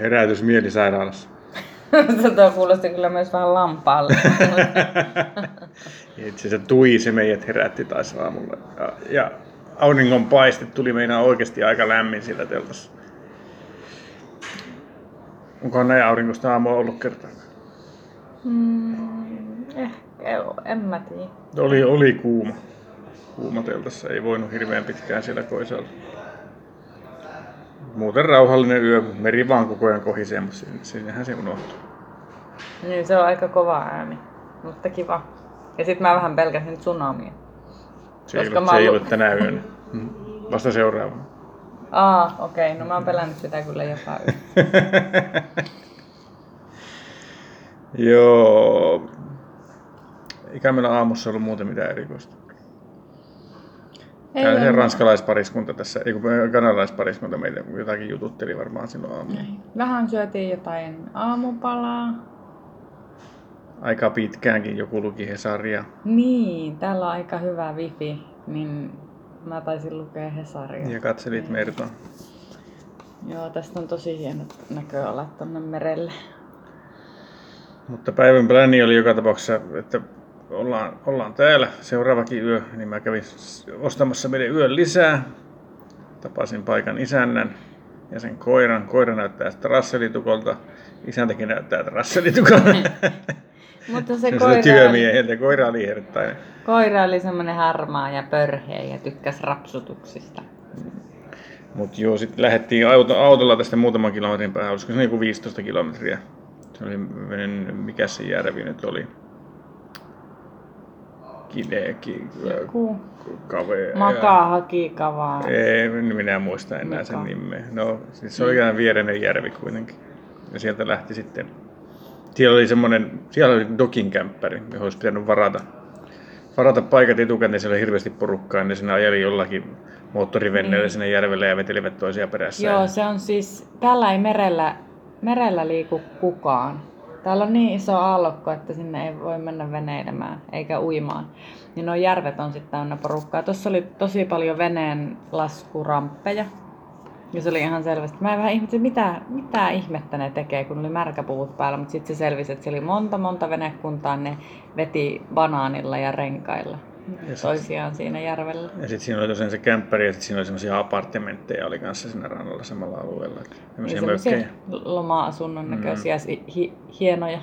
Herätys mielisairaalassa. Tota kuulosti kyllä myös vähän lampaalle. Itse asiassa Tui se meidät herätti taas aamulla. Ja, ja auringon paiste tuli meinaa oikeasti aika lämmin sillä teltassa. Onkohan näin aurinkosta aamua ollut kertaa? mm, ehkä, en mä tiedä. Oli, oli kuuma. Kuuma teltassa, ei voinut hirveän pitkään siellä koisella. Muuten rauhallinen yö, meri vaan koko ajan kohisee, mutta sinne- sinnehän se unohtuu. Niin se on aika kova ääni, mutta kiva. Ja sit mä vähän pelkäsin tsunamia. Se ei, mä se ei lu- ollut tänä yönä. Vasta seuraavana. Aa, okei, okay. no mä oon pelännyt sitä kyllä joka yö. Joo. Eikä meillä aamussa ollut muuten mitään erikoista. Ei Täällä se ranskalaispariskunta tässä, ei kun kanalaispariskunta meille jotakin jututteli varmaan silloin aamulla. Vähän syötiin jotain aamupalaa. Aika pitkäänkin joku luki Hesaria. Niin, täällä on aika hyvä wifi, niin mä taisin lukea Hesaria. Ja katselit merta. Joo, tästä on tosi hienot näköalat tonne merelle. Mutta päivän pläni oli joka tapauksessa, että ollaan, ollaan täällä seuraavakin yö, niin mä kävin ostamassa meidän yön lisää. Tapasin paikan isännän ja sen koiran. Koira näyttää sitä rasselitukolta. Isäntäkin näyttää rasselitukolta. Mutta se Se koira oli, työmieheltä. Koira oli herttainen. koira oli semmonen harmaa ja pörheä ja tykkäs rapsutuksista. Mutta joo, sitten lähdettiin auto, autolla tästä muutaman kilometrin päähän, olisiko se niinku 15 kilometriä. Se oli, mikä se järvi nyt oli? Kideki, Joku kave. makaa haki kavaa. Ei, en minä muista enää sen Mikä? nimeä. No, siis se oli ikään viereinen järvi kuitenkin. Ja sieltä lähti sitten. Siellä oli semmoinen, siellä oli dokin kämppäri, johon olisi pitänyt varata, varata paikat etukäteen. Siellä oli hirveästi porukkaa, niin sinne ajeli jollakin moottorivenneellä sinne järvelle ja vetelivät toisia perässä. Joo, se on siis, täällä ei merellä, merellä liiku kukaan. Täällä on niin iso aallokko, että sinne ei voi mennä veneilemään eikä uimaan. Niin nuo järvet on sitten täynnä porukkaa. Tuossa oli tosi paljon veneen laskuramppeja. Ja se oli ihan selvästi. Mä vähän ihmettelin, mitä, mitä ihmettä ne tekee, kun oli märkäpuvut päällä. Mutta sitten se selvisi, että siellä oli monta monta venekuntaa. Ne veti banaanilla ja renkailla Ja toisiaan siinä järvellä. Ja sitten siinä oli tosiaan se kämppäri ja sitten siinä oli semmoisia apartmentteja oli kanssa siinä rannalla samalla alueella. Niin Semmoisia semmoisia mökkejä. loma-asunnon näköisiä hi- hi- hienoja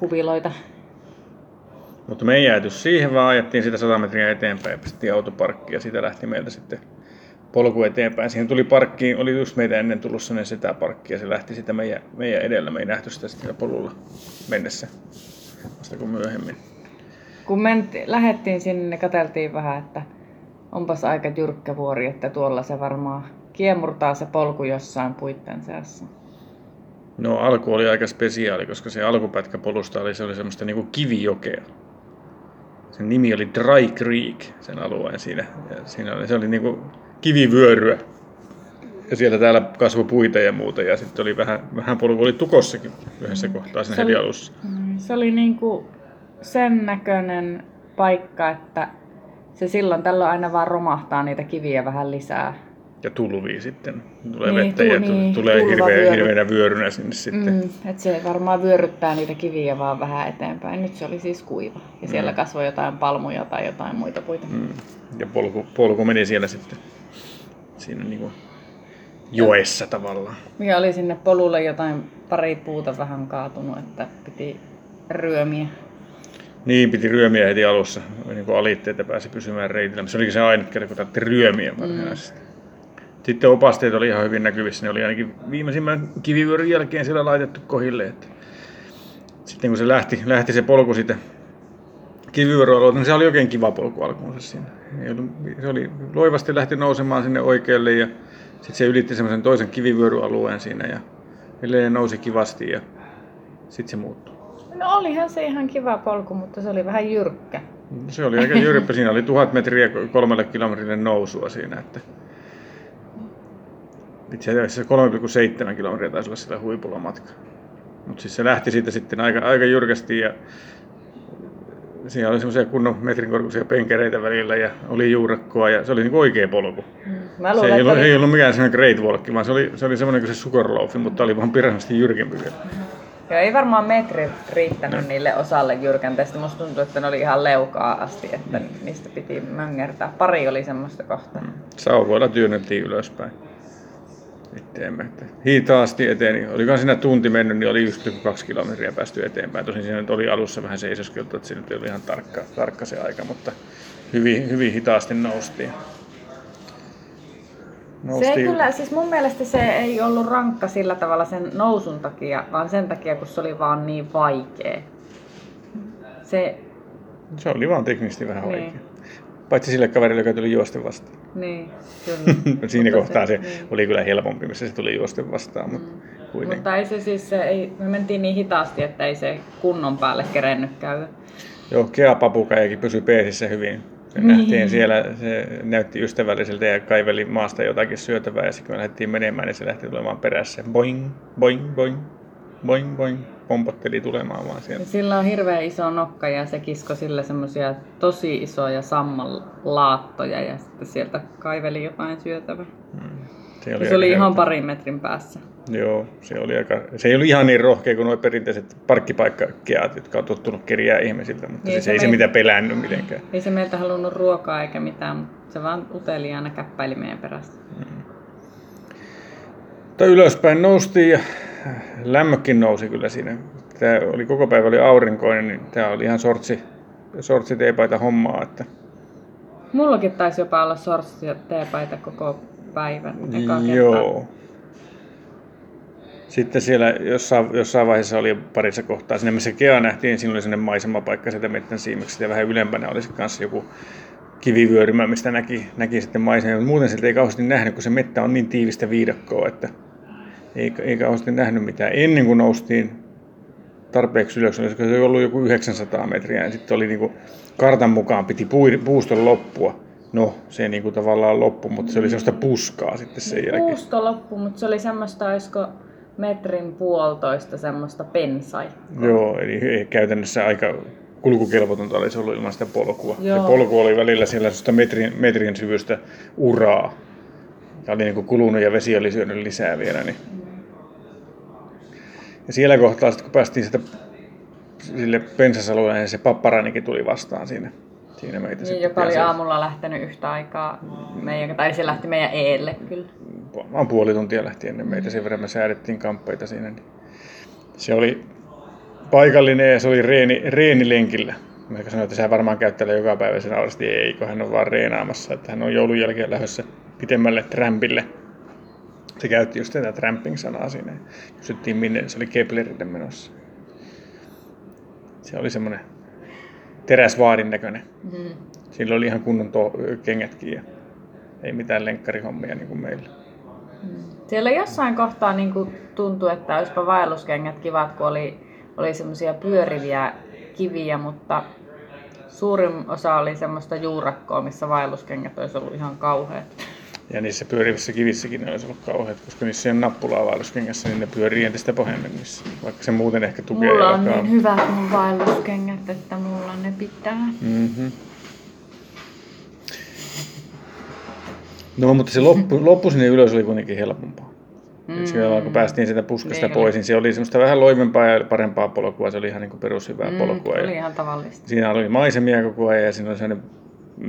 huviloita. Mutta me ei jääty siihen, vaan ajettiin sitä 100 metriä eteenpäin ja pistettiin autoparkkiin ja siitä lähti meiltä sitten polku eteenpäin. Siihen tuli parkkiin, oli just meitä ennen tullut sellainen setäparkki ja se lähti sitä meidän, meidän edellä. Me ei nähty sitä sitten polulla mennessä vasta kuin myöhemmin. Kun menti, lähettiin sinne, katseltiin vähän, että onpas aika jyrkkä vuori, että tuolla se varmaan kiemurtaa se polku jossain puitten seassa. No alku oli aika spesiaali, koska se alkupätkä polusta oli, se oli semmoista niinku kivijokea. Sen nimi oli Dry Creek, sen alueen siinä. Ja siinä oli, se oli niinku kivivyöryä. Ja siellä täällä kasvoi puita ja muuta. Ja sitten oli vähän, vähän polku oli tukossakin yhdessä kohtaa siinä Se heti alussa. Se oli niinku sen näköinen paikka, että se silloin tällöin aina vaan romahtaa niitä kiviä vähän lisää. Ja tulvii sitten. Tulee Niin, vettä tu- ja niin, tulee hirveä, hirveänä vyörynä sinne sitten. Mm, että se varmaan vyöryttää niitä kiviä vaan vähän eteenpäin. Nyt se oli siis kuiva. Ja siellä Mm. kasvoi jotain palmuja tai jotain muita puita. Mm. Ja polku, polku meni siellä sitten siinä niinku joessa tavallaan. Mikä oli sinne polulle jotain pari puuta vähän kaatunut, että piti ryömiä. Niin, piti ryömiä heti alussa, niin kuin alitti, että pääsi pysymään reitillä. Se olikin se ainut kerta, kun tarvitsi ryömiä varsinaisesti. Sitten opasteet oli ihan hyvin näkyvissä. Ne oli ainakin viimeisimmän kivivyöryn jälkeen siellä laitettu kohille. Että sitten kun se lähti, lähti se polku siitä kivivyöryalueelta, niin se oli oikein kiva polku alkuunsa siinä. Se oli loivasti lähti nousemaan sinne oikealle ja sitten se ylitti semmoisen toisen kivivyöryalueen siinä ja edelleen nousi kivasti ja sitten se muuttui. No olihan se ihan kiva polku, mutta se oli vähän jyrkkä. Se oli aika jyrppä. Siinä oli tuhat metriä kolmelle kilometrille nousua siinä. Että itse asiassa 3,7 kilometriä taisi olla sillä huipulla matka. Mutta siis se lähti siitä sitten aika, aika jyrkästi ja siinä oli semmoisia kunnon metrin korkuisia penkereitä välillä ja oli juurakkoa ja se oli niin oikea polku. Mm. Mä Se luulen, ei, että ollut, oli... ei ollut mikään semmoinen Great Walk, vaan se oli, se oli semmoinen kuin se Sugarloaf, mutta oli vaan pirhasti jyrkempi vielä. Joo, ei varmaan metri riittänyt niille osalle jyrkänteistä. Musta tuntuu, että ne oli ihan leukaa asti, että niistä piti möngärtää. Pari oli semmoista kohtaa. Sauvoilla työnnettiin ylöspäin itteemme. Hitaasti eteni. Olikohan siinä tunti mennyt, niin oli just kaksi kilometriä päästy eteenpäin. Tosin siinä nyt oli alussa vähän seisoskeltu, että siinä ollut ihan tarkka, tarkka se aika, mutta hyvin, hyvin hitaasti noustiin. Se ei kyllä, siis mun mielestä se ei ollut rankka sillä tavalla sen nousun takia, vaan sen takia, kun se oli vaan niin vaikea. Se, se oli vaan teknisesti vähän Niin. vaikea. Paitsi sille kaverille, joka tuli juosten vastaan. niin, kyllä. Siinä Mutta kohtaa se niin. oli kyllä helpompi, missä se tuli juosten vastaan, mutta kuitenkin. Mutta ei se siis, se ei, me mentiin niin hitaasti, että ei se kunnon päälle kerennyt käydä. Joo, Kea Papukajakin pysyi peesissä hyvin. Niin. nähtiin siellä, se näytti ystävälliseltä ja kaiveli maasta jotakin syötävää ja sitten kun me lähdettiin menemään, niin se lähti tulemaan perässä. Boing, boing, boing, boing, boing, pompotteli tulemaan vaan sieltä. Ja Sillä on hirveän iso nokka ja se kisko sille semmosia tosi isoja sammanlaattoja ja sitten sieltä kaiveli jotain syötävää. Se oli, se oli ihan parin metrin päässä. Joo, se oli aika, se ei ollut ihan niin rohkea kuin nuo perinteiset parkkipaikkakeat, jotka on tottunut kerjää ihmisiltä, mutta Niin, siis se ei se mei- mitä pelännyt mitenkään. Ei se meiltä halunnut ruokaa eikä mitään, mutta se vaan uteli aina käppäili meidän perässä. Mutta ylöspäin noustiin ja lämmökin nousi kyllä siinä. Tämä oli koko päivä oli aurinkoinen, niin tämä oli ihan sortsi, sortsi teepaita hommaa. Että Mullakin taisi jopa olla sortsi ja teepaita koko päivän. Eka kertaa. Joo. Sitten siellä jossain, jossain vaiheessa oli parissa kohtaa, sinne missä Kea nähtiin, niin siinä oli sellainen maisemapaikka sieltä mettän siimeksi ja vähän ylempänä oli sitten kanssa joku kivivyörymä, mistä näki, näki sitten maisemia. Muuten sieltä ei kauheasti nähnyt, kun se mettä on niin tiivistä viidakkoa, että ei, ei kauheasti nähnyt mitään. Ennen kuin noustiin tarpeeksi ylös, olisiko se ollut joku 900 metriä, ja sitten oli niinku, kartan mukaan piti pui- puuston loppua. No, se niinku tavallaan loppu, mutta se oli sellaista puskaa sitten sen jälkeen. Puusto loppu, mutta se oli semmoista, olisiko metrin puolitoista semmoista pensai. Joo, eli käytännössä aika kulkukelvotonta olisi ollut ilman sitä polkua. Joo. Se polku oli välillä siellä sellaista metrin, metrin syvystä uraa. Ja oli niin kuin kulunut ja vesi oli syönyt lisää vielä. Niin. Ja siellä kohtaa, sitten kun päästiin sitä sille pensasalueelle, niin se papparanikin tuli vastaan siinä. Siinä meitä Niin, joka oli pääsi- aamulla lähtenyt yhtä aikaa meidän, tai se lähti meidän eelle kyllä. varmaan puoli tuntia lähti ennen meitä, sen verran me säädettiin kamppeita siinä. Niin se oli paikallinen ja se oli reeni, reenilenkillä. Mä sanoin, että sehän varmaan käyttää joka päivä sen aurasti, ei, kun hän on vaan reenaamassa, että hän on joulun jälkeen lähdössä pitemmälle trampille. Se käytti just tätä tramping-sanaa siinä. Kysyttiin minne, se oli Keplerille menossa. Se oli semmoinen teräsvaadin näköinen. Mm. Sillä oli ihan kunnon to- kengätkin ja ei mitään lenkkarihommia niin kuin meillä. Siellä jossain kohtaa niin kuin tuntui, että olisipa vaelluskengät kivat, kun oli, oli semmoisia pyöriviä kiviä, mutta suurin osa oli semmoista juurakkoa, missä vaelluskengät olisi ollut ihan kauheat. Ja niissä pyörivissä kivissäkin ne olisi ollut kauheat, koska niissä on nappulaa vaelluskengässä, niin ne pyörii entistä pahemmin niissä. Vaikka se muuten ehkä tukee Mulla on jalkaa. niin hyvät mun vaelluskengät, että mulla ne pitää. Mm-hmm. No, mutta se loppu, loppu sinne ylös oli kuitenkin helpompaa. Mm. Siellä kun päästiin sitä puskasta Niin pois, niin se oli semmoista vähän loivempaa ja parempaa polkua. Se oli ihan niin perushyvää Mm, polkua. oli ihan tavallista. siinä oli maisemia koko ajan ja siinä oli sellainen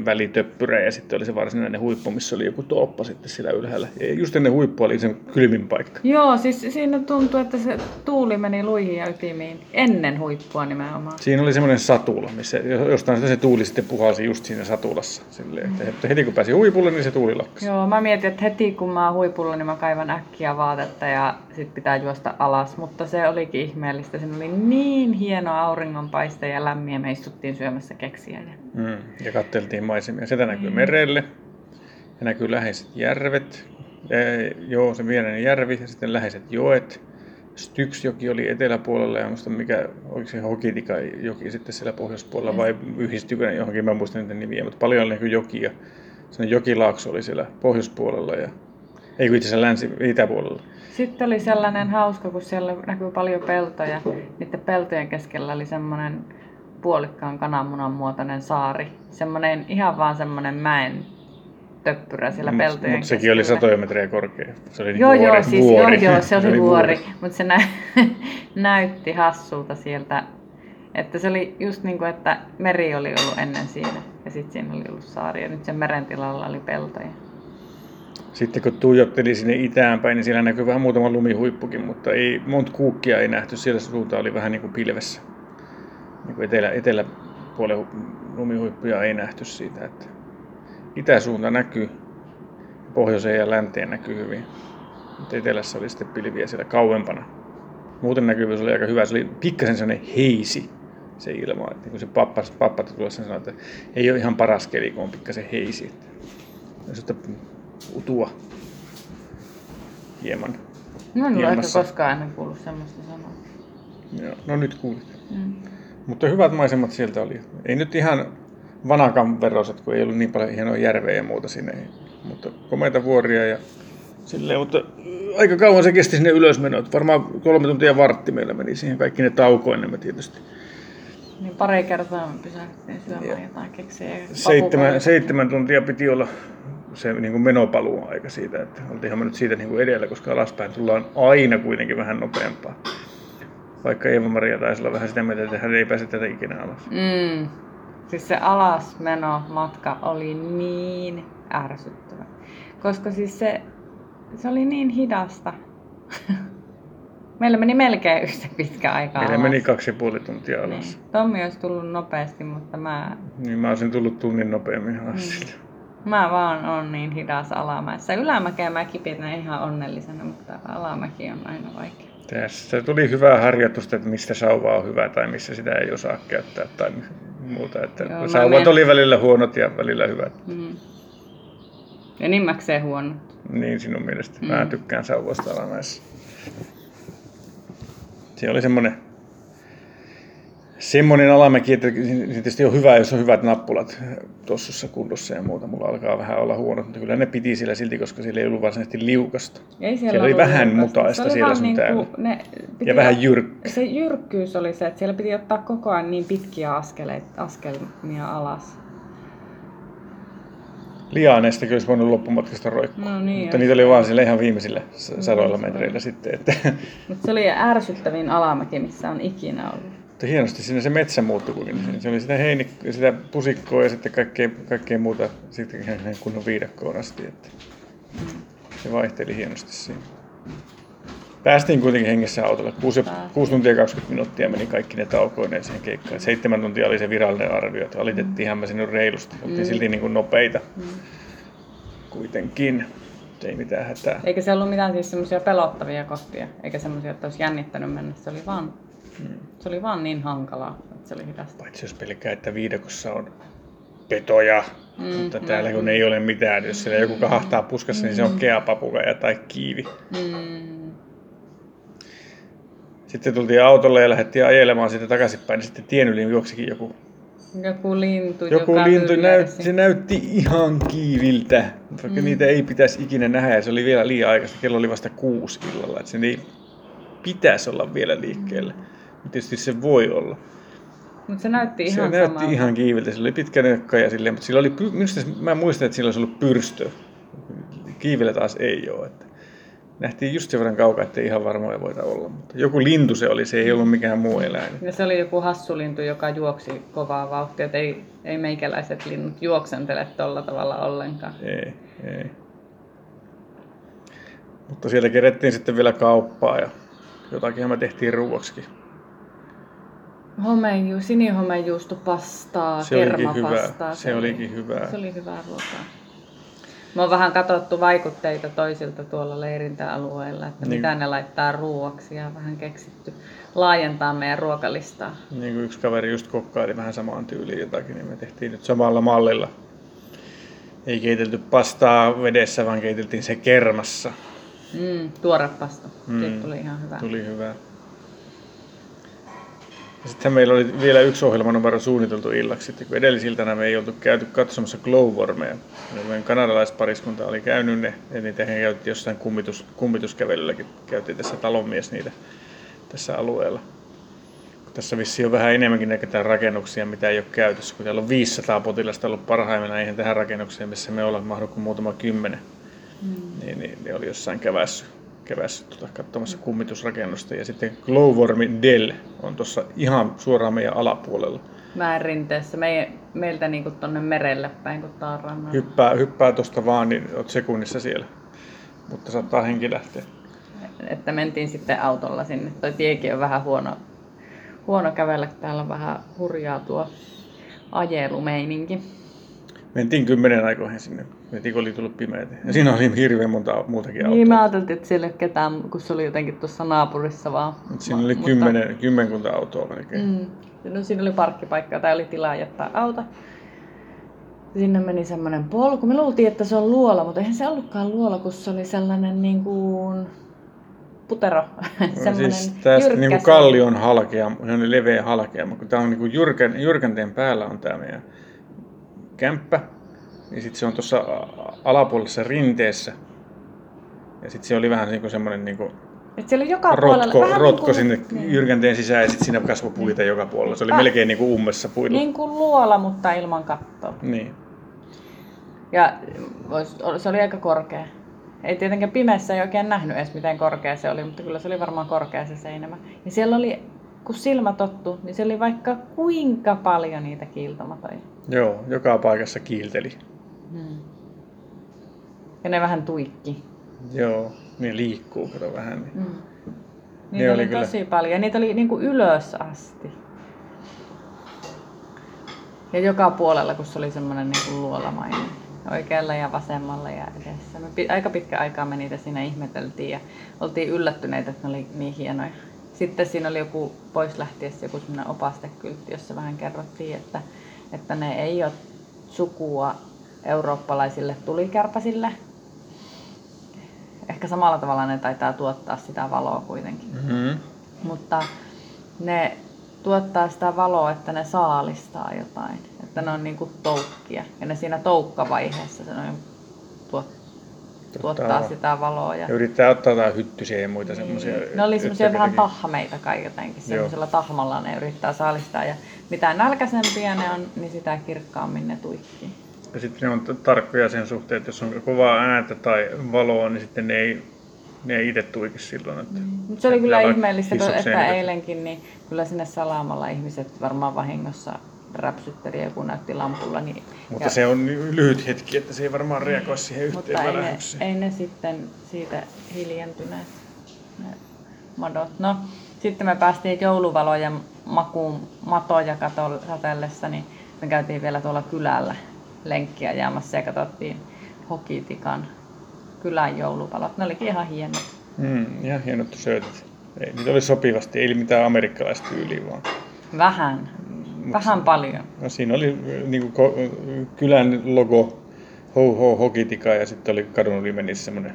välitöppyrä ja sitten oli se varsinainen huippu, missä oli joku tolppa sitten siellä ylhäällä. Ja just ennen huippua oli se kylmin paikka. Joo, siis siinä tuntui, että se tuuli meni luihin ja ytimiin ennen huippua nimenomaan. Siinä oli semmoinen satula, missä jostain sitä se tuuli sitten puhalsi just siinä satulassa. Silleen, että heti kun pääsi huipulle, niin se tuuli lakkasi. Joo, mä mietin, että heti kun mä oon huipulla, niin mä kaivan äkkiä vaatetta ja sit pitää juosta alas. Mutta se olikin ihmeellistä. Siinä oli niin hieno auringonpaiste ja lämmin me istuttiin syömässä keksiä. Ja... Mm. Ja katteltiin maisemia. Sieltä näkyy merelle ja näkyy läheiset järvet. Ee, joo, se viereinen järvi ja sitten läheiset joet. Styksjoki oli eteläpuolella ja muista mikä, oliko se Hokitika joki sitten siellä pohjoispuolella vai yhdistyykö ne johonkin, mä en muista niitä nimiä, mutta paljon oli näkyy jokia. Sellainen jokilaakso oli siellä pohjoispuolella ja ei kun itse asiassa länsi, itäpuolella. Sitten oli sellainen hauska, kun siellä näkyy paljon peltoja. Niiden peltojen keskellä oli semmoinen puolikkaan kananmunan muotoinen saari. Semmoinen ihan vaan semmoinen mäen töppyrä siellä peltojen Mutta sekin oli keskellä. satoja metriä korkea. Se oli Joo, niinku joo, vuori, siis vuori. joo, joo, se oli vuori, mutta se nä- näytti hassulta sieltä, että se oli just niin kuin, että meri oli ollut ennen siinä ja sitten siinä oli ollut saari ja nyt sen meren tilalla oli peltoja. Sitten kun tuijotteli sinne itään päin, niin siellä näkyy vähän muutama lumihuippukin, mutta ei, monta kuukkia ei nähty. Siellä suunta oli vähän niin kuin pilvessä. Niin kuin etelä, eteläpuolen hu- lumihuippuja ei nähty siitä. Että itäsuunta näkyy, pohjoiseen ja länteen näkyy hyvin. Mutta etelässä oli sitten pilviä siellä kauempana. Muuten näkyvyys oli aika hyvä. Se oli pikkasen sellainen heisi se ilma. Että niin kuin se pappa, pappa tuossa sanoi, että ei ole ihan paras keli, kun on pikkasen heisi. Että utua hieman. No en ole ehkä koskaan ennen kuullut semmoista sanoa. Joo, no nyt kuulit. Mm. Mutta hyvät maisemat sieltä oli. Ei nyt ihan vanakan veroset, kun ei ollut niin paljon hienoja järveä ja muuta sinne. Mutta komeita vuoria ja silleen, mutta aika kauan se kesti sinne ylösmeno. Varmaan kolme tuntia vartti meillä meni siihen kaikki ne taukoinemme tietysti. Niin pari kertaa me pysähdyttiin syömään Joo. jotain keksiä. ja Seitsemän, seitsemän tuntia piti olla se niin kuin menopaluu aika siitä, että oltiinhan me nyt siitä niin kuin edellä, koska alaspäin tullaan aina kuitenkin vähän nopeampaa. Vaikka Eeva-Maria taisi olla vähän sitä mieltä, että hän ei pääse tätä ikinä alas. Mm. Siis se alasmeno matka oli niin ärsyttävä. Koska siis se, se oli niin hidasta. Meillä meni melkein yhtä pitkä aika Meillä alas. meni kaksi ja puoli tuntia alas. Niin. Tommi olisi tullut nopeasti, mutta mä, Niin mä olisin tullut tunnin nopeammin alas siitä. Mä vaan on niin hidas alamäessä. Ylämäkeä mä kipitän ihan onnellisena, mutta alamäki on aina vaikea. Tässä tuli hyvää harjoitusta, että mistä sauva on hyvä tai missä sitä ei osaa käyttää tai muuta. Että Joo, sauvat menen- oli välillä huonot ja välillä hyvät. Mm. Enimmäkseen huono. Niin sinun mielestä. Mm. Mä tykkään sauvoista alamäessä. Se oli semmonen, semmonen alamäki, että tietysti on hyvä, jos on hyvät nappulat tossussa kunnossa ja muuta. Mulla alkaa vähän olla huonot, mutta kyllä ne piti siellä silti, koska siellä ei ollut varsinaisesti liukasta. Ei Siellä oli ollut vähän liukasta. mutaista oli siellä sun niinku- täällä. ne piti Ja vähän jyrkkä. Se jyrkkyys oli se, että siellä piti ottaa koko ajan niin pitkiä askeleita, askelmia alas. Liaaneista kyllä olisi voinut loppumatkasta roikkua. No niin, mutta niitä oli vaan siellä ihan viimeisillä s- sadoilla oli. metreillä sitten. Että, Mutta se oli ärsyttävin alamäki, missä on ikinä ollut. Mutta hienosti siinä se metsä muuttui kuitenkin. Se oli sitä, heinik, sitä pusikkoa ja sitten kaikkea, kaikkea muuta sitten ihan kunnon viidakkoon asti. Että se vaihteli hienosti siinä. Päästiin kuitenkin hengessä autolla. 6, Päästiin. 6 tuntia 20 minuuttia meni kaikki ne taukoineen siihen keikkaan. 7 tuntia oli se virallinen arvio, että alitettiinhan me sinne reilusti. Oltiin Mm. silti niin kuin nopeita Mm. kuitenkin. Ei mitään hätää. Eikä se ollut mitään siis semmoisia pelottavia kohtia, eikä semmoisia, että olisi jännittänyt mennä. Se oli vaan, Mm. se oli vaan niin hankalaa, että se oli hidasta. Paitsi jos pelkää, että viidakossa on petoja, Mm, mm, mutta no, täällä kun mm. ei ole mitään, jos siellä joku kahahtaa puskassa, niin se on keapapukaja tai kiivi. Mm. Sitten tultiin autolle ja lähdettiin ajelemaan sitten takaisinpäin, niin sitten tien yli juoksikin joku. Joku lintu, Joku joka lintu, näytti, se näytti ihan kiiviltä, vaikka Mm. niitä ei pitäisi ikinä nähdä ja se oli vielä liian aikaista. Kello oli vasta kuusi illalla, että se ei pitäisi olla vielä liikkeellä. Mutta tietysti se voi olla. Mutta se näytti Se ihan näytti samalta. ihan kiiviltä, sillä oli pitkä nökkä ja silleen, mutta sillä oli, minusta se- mä muistan, että sillä olisi ollut pyrstö. Kiivillä taas ei ole. Että nähtiin just sen verran kaukaa, että ihan varmoja voida olla. Mutta joku lintu se oli, se ei ollut mikään muu eläin. Ja se oli joku hassulintu, joka juoksi kovaa vauhtia, että ei, ei meikäläiset linnut juoksentele tolla tavalla ollenkaan. Ei, ei. Mutta siellä kerettiin sitten vielä kauppaa ja jotakinhan me tehtiin ruuaksikin. Homeju, sinihomejuustopastaa, Se kermapastaa. hyvää. Se olikin hyvää. Se oli hyvää ruokaa. Me on vähän katsottu vaikutteita toisilta tuolla leirintäalueella, että Niin. mitä ne laittaa ruuaksi ja vähän keksitty laajentaa meidän ruokalistaa. Niin kuin yksi kaveri just kokkaili vähän samaan tyyliin jotakin, niin me tehtiin nyt samalla mallilla. Ei keitelty pastaa vedessä, vaan keiteltiin se kermassa. Mm, tuore pasta. Mm. Siitä tuli ihan hyvä. Tuli hyvää. Ja sitten meillä oli vielä yksi ohjelmanumero suunniteltu illaksi, sitten kun edellisiltänä me ei oltu käyty katsomassa glowwormeja. Ja Meidän kanadalaispariskunta oli käynyt ne, ja niitä he käytti jossain kummitus, kummituskävelylläkin. Käytiin tässä talonmies niitä tässä alueella. Tässä vissiin on vähän enemmänkin näitä rakennuksia, mitä ei ole käytössä. Kun täällä on 500 potilasta ollut parhaimmillaan, eihän tähän rakennukseen, missä me ollaan mahdu kuin muutama kymmenen. Mm. Niin, niin, ne oli jossain kävässyt, kävässyt tuota, katsomassa kummitusrakennusta. Ja sitten Glowwormi Dell on tuossa ihan suoraan meidän alapuolella. Mäen rinteessä, me, meiltä niin tuonne merelle päin, kun rannalla. Hyppää, hyppää tuosta vaan, niin oot sekunnissa siellä. Mutta saattaa henki lähteä. Että mentiin sitten autolla sinne. Toi tiekin on vähän huono, huono kävellä, täällä on vähän hurjaa tuo ajelumeininki. Mentiin kymmenen aikoihin sinne. Mentiin, kun oli tullut pimeätä. Ja siinä oli hirveän monta muutakin autoa. Niin, mä ajattelin, että siellä ei ole ketään, kun se oli jotenkin tuossa naapurissa vaan. Mut siinä oli mutta... kymmenen, kymmenkunta autoa melkein. Mm. No, siinä oli parkkipaikka tai oli tilaa jättää auto. Sinne meni semmoinen polku. Me luultiin, että se on luola, mutta eihän se ollutkaan luola, kun se oli sellainen niin kuin putero. No, siis tästä niin kuin kallion halkea, on leveä halkea, kun tämä on niin kuin jyrkän, jyrkänteen päällä on tämä meidän kämppä. Ja sitten se on tuossa alapuolisessa rinteessä. Ja sitten se oli vähän niin kuin semmoinen niin kuin et siellä joka rotko, puolella, vähän rotko niin kuin, sinne niin. jyrkänteen sisään ja sitten siinä kasvoi puita niin. joka puolella. Se oli ah, melkein niin kuin ummessa puilla. Niin kuin luola, mutta ilman kattoa. Niin. Ja se oli aika korkea. Ei tietenkään pimeässä ei oikein nähnyt edes miten korkea se oli, mutta kyllä se oli varmaan korkea se seinämä. Ja siellä oli, kun silmä tottu, niin siellä oli vaikka kuinka paljon niitä kiiltomatoja. Joo, joka paikassa kiilteli. Hmm. Ja ne vähän tuikki. Joo, niin liikkuu, kato vähän. Niin. Mm. Niitä ne oli, oli tosi kyllä... paljon. Ja niitä oli niinku ylös asti. Ja joka puolella, kun se oli semmoinen niinku luolamainen. Oikealla ja vasemmalla ja edessä. Me aika pitkä aikaa me niitä siinä ihmeteltiin ja oltiin yllättyneitä, että ne oli niin hienoja. Sitten siinä oli joku pois lähtiessä joku semmoinen opastekyltti, jossa vähän kerrottiin, että, että ne ei ole sukua eurooppalaisille tulikärpäsille, ehkä samalla tavalla ne taitaa tuottaa sitä valoa kuitenkin. Mm-hmm. Mutta ne tuottaa sitä valoa, että ne saalistaa jotain. Että ne on niinku toukkia. Ja ne siinä toukkavaiheessa se tuot, tuottaa sitä valoa. Ja... ja yrittää ottaa jotain hyttysiä ja muita niin. semmoisia. Ne oli semmoisia vähän tahmeita kai jotenkin. Semmoisella tahmalla ne yrittää saalistaa. Ja mitä nälkäisempiä ne on, niin sitä kirkkaammin ne tuikkii. Ja sitten ne on tarkkoja sen suhteen, että jos on kovaa ääntä tai valoa, niin sitten ne ei, ne ei itse tuiki silloin. Että mm. Se oli kyllä ihmeellistä, että eilenkin niin kyllä sinne salamalla ihmiset varmaan vahingossa räpsytteli joku näytti lampulla. Niin, mutta ja, se on lyhyt hetki, että se ei varmaan reagoi siihen yhteen Mutta ei ne, ei ne sitten siitä hiljentyneet ne madot. No, sitten me päästiin jouluvalojen makuun matoja katellessa, niin me käytiin vielä tuolla kylällä lenkkiä jäämässä ja katsottiin Hokitikan kylän joulupalot. Ne olikin ihan hienot. Mm, ihan hienot söötit. Ei, niitä oli sopivasti, ei mitään amerikkalaista tyyliä vaan. Vähän. Vähän paljon. No, siinä oli niin kuin, kylän logo, ho ho hokitika ja sitten oli kadun yli meni semmoinen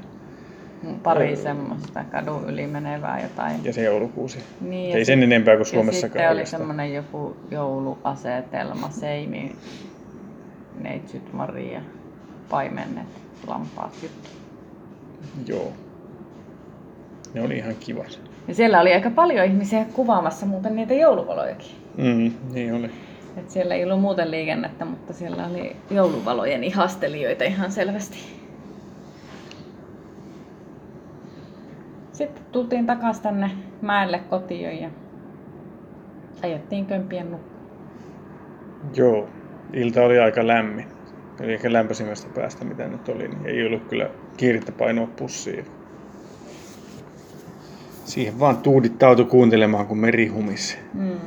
pari semmoista kadun yli menevää jotain. Ja se joulukuusi. Niin, Ei sen enempää kuin Suomessa. Ja sitten oli semmoinen joku jouluasetelma, seimi, neitsyt, Maria, paimennet, lampaat, juttu. Joo. Ne oli ihan kivat. Ja siellä oli aika paljon ihmisiä kuvaamassa muuten niitä jouluvalojakin. Mm, niin oli. Et siellä ei ollut muuten liikennettä, mutta siellä oli jouluvalojen ihastelijoita ihan selvästi. Sitten tultiin takaisin tänne mäelle kotiin ja ajettiin kömpien nukkuun. Joo, ilta oli aika lämmin. Eli ehkä lämpöisimmästä päästä, mitä nyt oli, niin ei ollut kyllä kiirettä painoa pussiin. Siihen vaan tuudittautui kuuntelemaan, kun meri humisi. Mm.